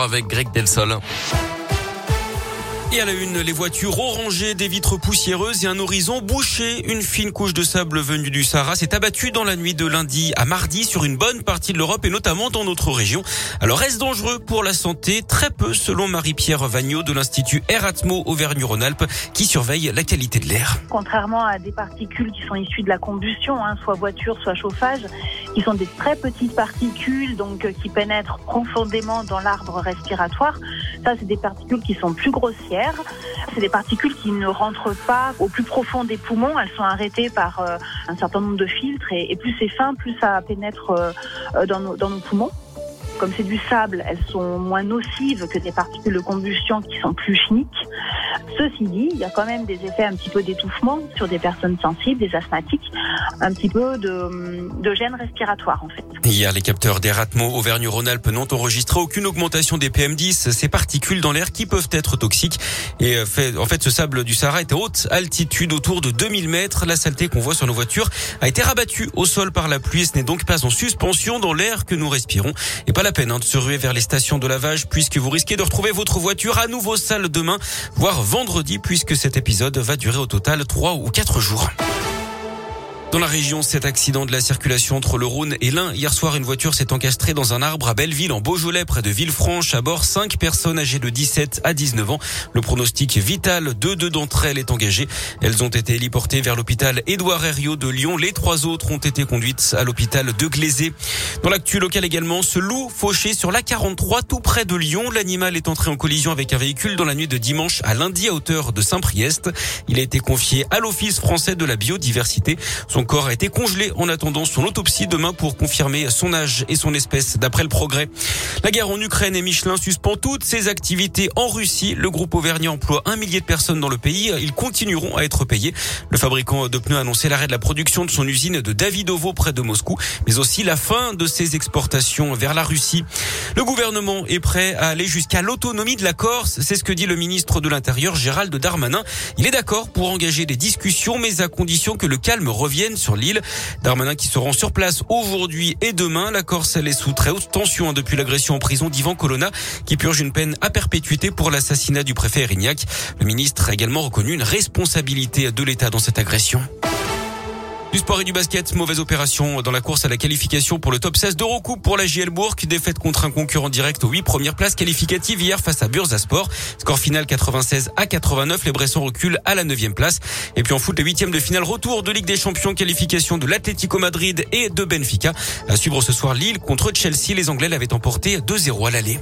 6h avec Greg Delsol. Et à la une, les voitures orangées, des vitres poussiéreuses et un horizon bouché. Une fine couche de sable venue du Sahara s'est abattue dans la nuit de lundi à mardi sur une bonne partie de l'Europe et notamment dans notre région. Alors est-ce dangereux pour la santé? Très peu selon Marie-Pierre Vagnot de l'Institut Eratmo Auvergne-Rhône-Alpes qui surveille la qualité de l'air. Contrairement à des particules qui sont issues de la combustion, hein, soit voiture, soit chauffage, qui sont des très petites particules donc euh, qui pénètrent profondément dans l'arbre respiratoire, ça c'est des particules qui sont plus grossières c'est des particules qui ne rentrent pas au plus profond des poumons. Elles sont arrêtées par euh, un certain nombre de filtres et, plus c'est fin, plus ça pénètre euh, dans nos poumons. Comme c'est du sable, elles sont moins nocives que des particules de combustion qui sont plus chimiques. Ceci dit, il y a quand même des effets un petit peu d'étouffement sur des personnes sensibles, des asthmatiques, un petit peu de, de gêne respiratoire en fait. Hier, les capteurs d'Eratmo Auvergne-Rhône-Alpes n'ont enregistré aucune augmentation des PM10, ces particules dans l'air qui peuvent être toxiques. Et euh, fait, en fait, ce sable du Sahara est à haute altitude, autour de 2000 mètres. La saleté qu'on voit sur nos voitures a été rabattue au sol par la pluie. Ce n'est donc pas en suspension dans l'air que nous respirons. Et pas la peine hein, de se ruer vers les stations de lavage puisque vous risquez de retrouver votre voiture à nouveau sale demain, voire vendredi puisque cet épisode va durer au total trois ou quatre jours. Dans la région, cet accident de la circulation entre le Rhône et l'Ain. Hier soir, une voiture s'est encastrée dans un arbre à Belleville, en Beaujolais, près de Villefranche. À bord, cinq personnes âgées de 17 à 19 ans. Le pronostic vital de deux d'entre elles est engagé. Elles ont été héliportées vers l'hôpital Édouard Herriot de Lyon. Les trois autres ont été conduites à l'hôpital de Glazé. Dans l'actu local également, ce loup fauché sur la 43, tout près de Lyon. L'animal est entré en collision avec un véhicule dans la nuit de dimanche à lundi à hauteur de Saint-Priest. Il a été confié à l'Office français de la biodiversité. Corps a été congelé en attendant son autopsie demain pour confirmer son âge et son espèce d'après le progrès. La guerre en Ukraine et Michelin suspend toutes ses activités en Russie. Le groupe Auvergnat emploie un millier de personnes dans le pays. Ils continueront à être payés. Le fabricant de pneus a annoncé l'arrêt de la production de son usine de Davidovo près de Moscou, mais aussi la fin de ses exportations vers la Russie. Le gouvernement est prêt à aller jusqu'à l'autonomie de la Corse. C'est ce que dit le ministre de l'Intérieur, Gérald Darmanin. Il est d'accord pour engager des discussions, mais à condition que le calme revienne sur l'île. Darmanin qui se rend sur place aujourd'hui et demain. La Corse, elle est sous très haute tension hein, depuis l'agression en prison d'Ivan Colonna qui purge une peine à perpétuité pour l'assassinat du préfet Erignac. Le ministre a également reconnu une responsabilité de l'État dans cette agression. Du sport et du basket, mauvaise opération dans la course à la qualification pour le top 16 d'Eurocoupe pour la JL Bourg. Défaite contre un concurrent direct aux 8 premières places qualificatives hier face à Bursasport. Score final 96 à 89. Les Bressons reculent à la 9 place. Et puis en foot, les huitièmes de finale retour de Ligue des Champions qualification de l'Atlético Madrid et de Benfica. À suivre ce soir Lille contre Chelsea. Les Anglais l'avaient emporté 2-0 à l'aller.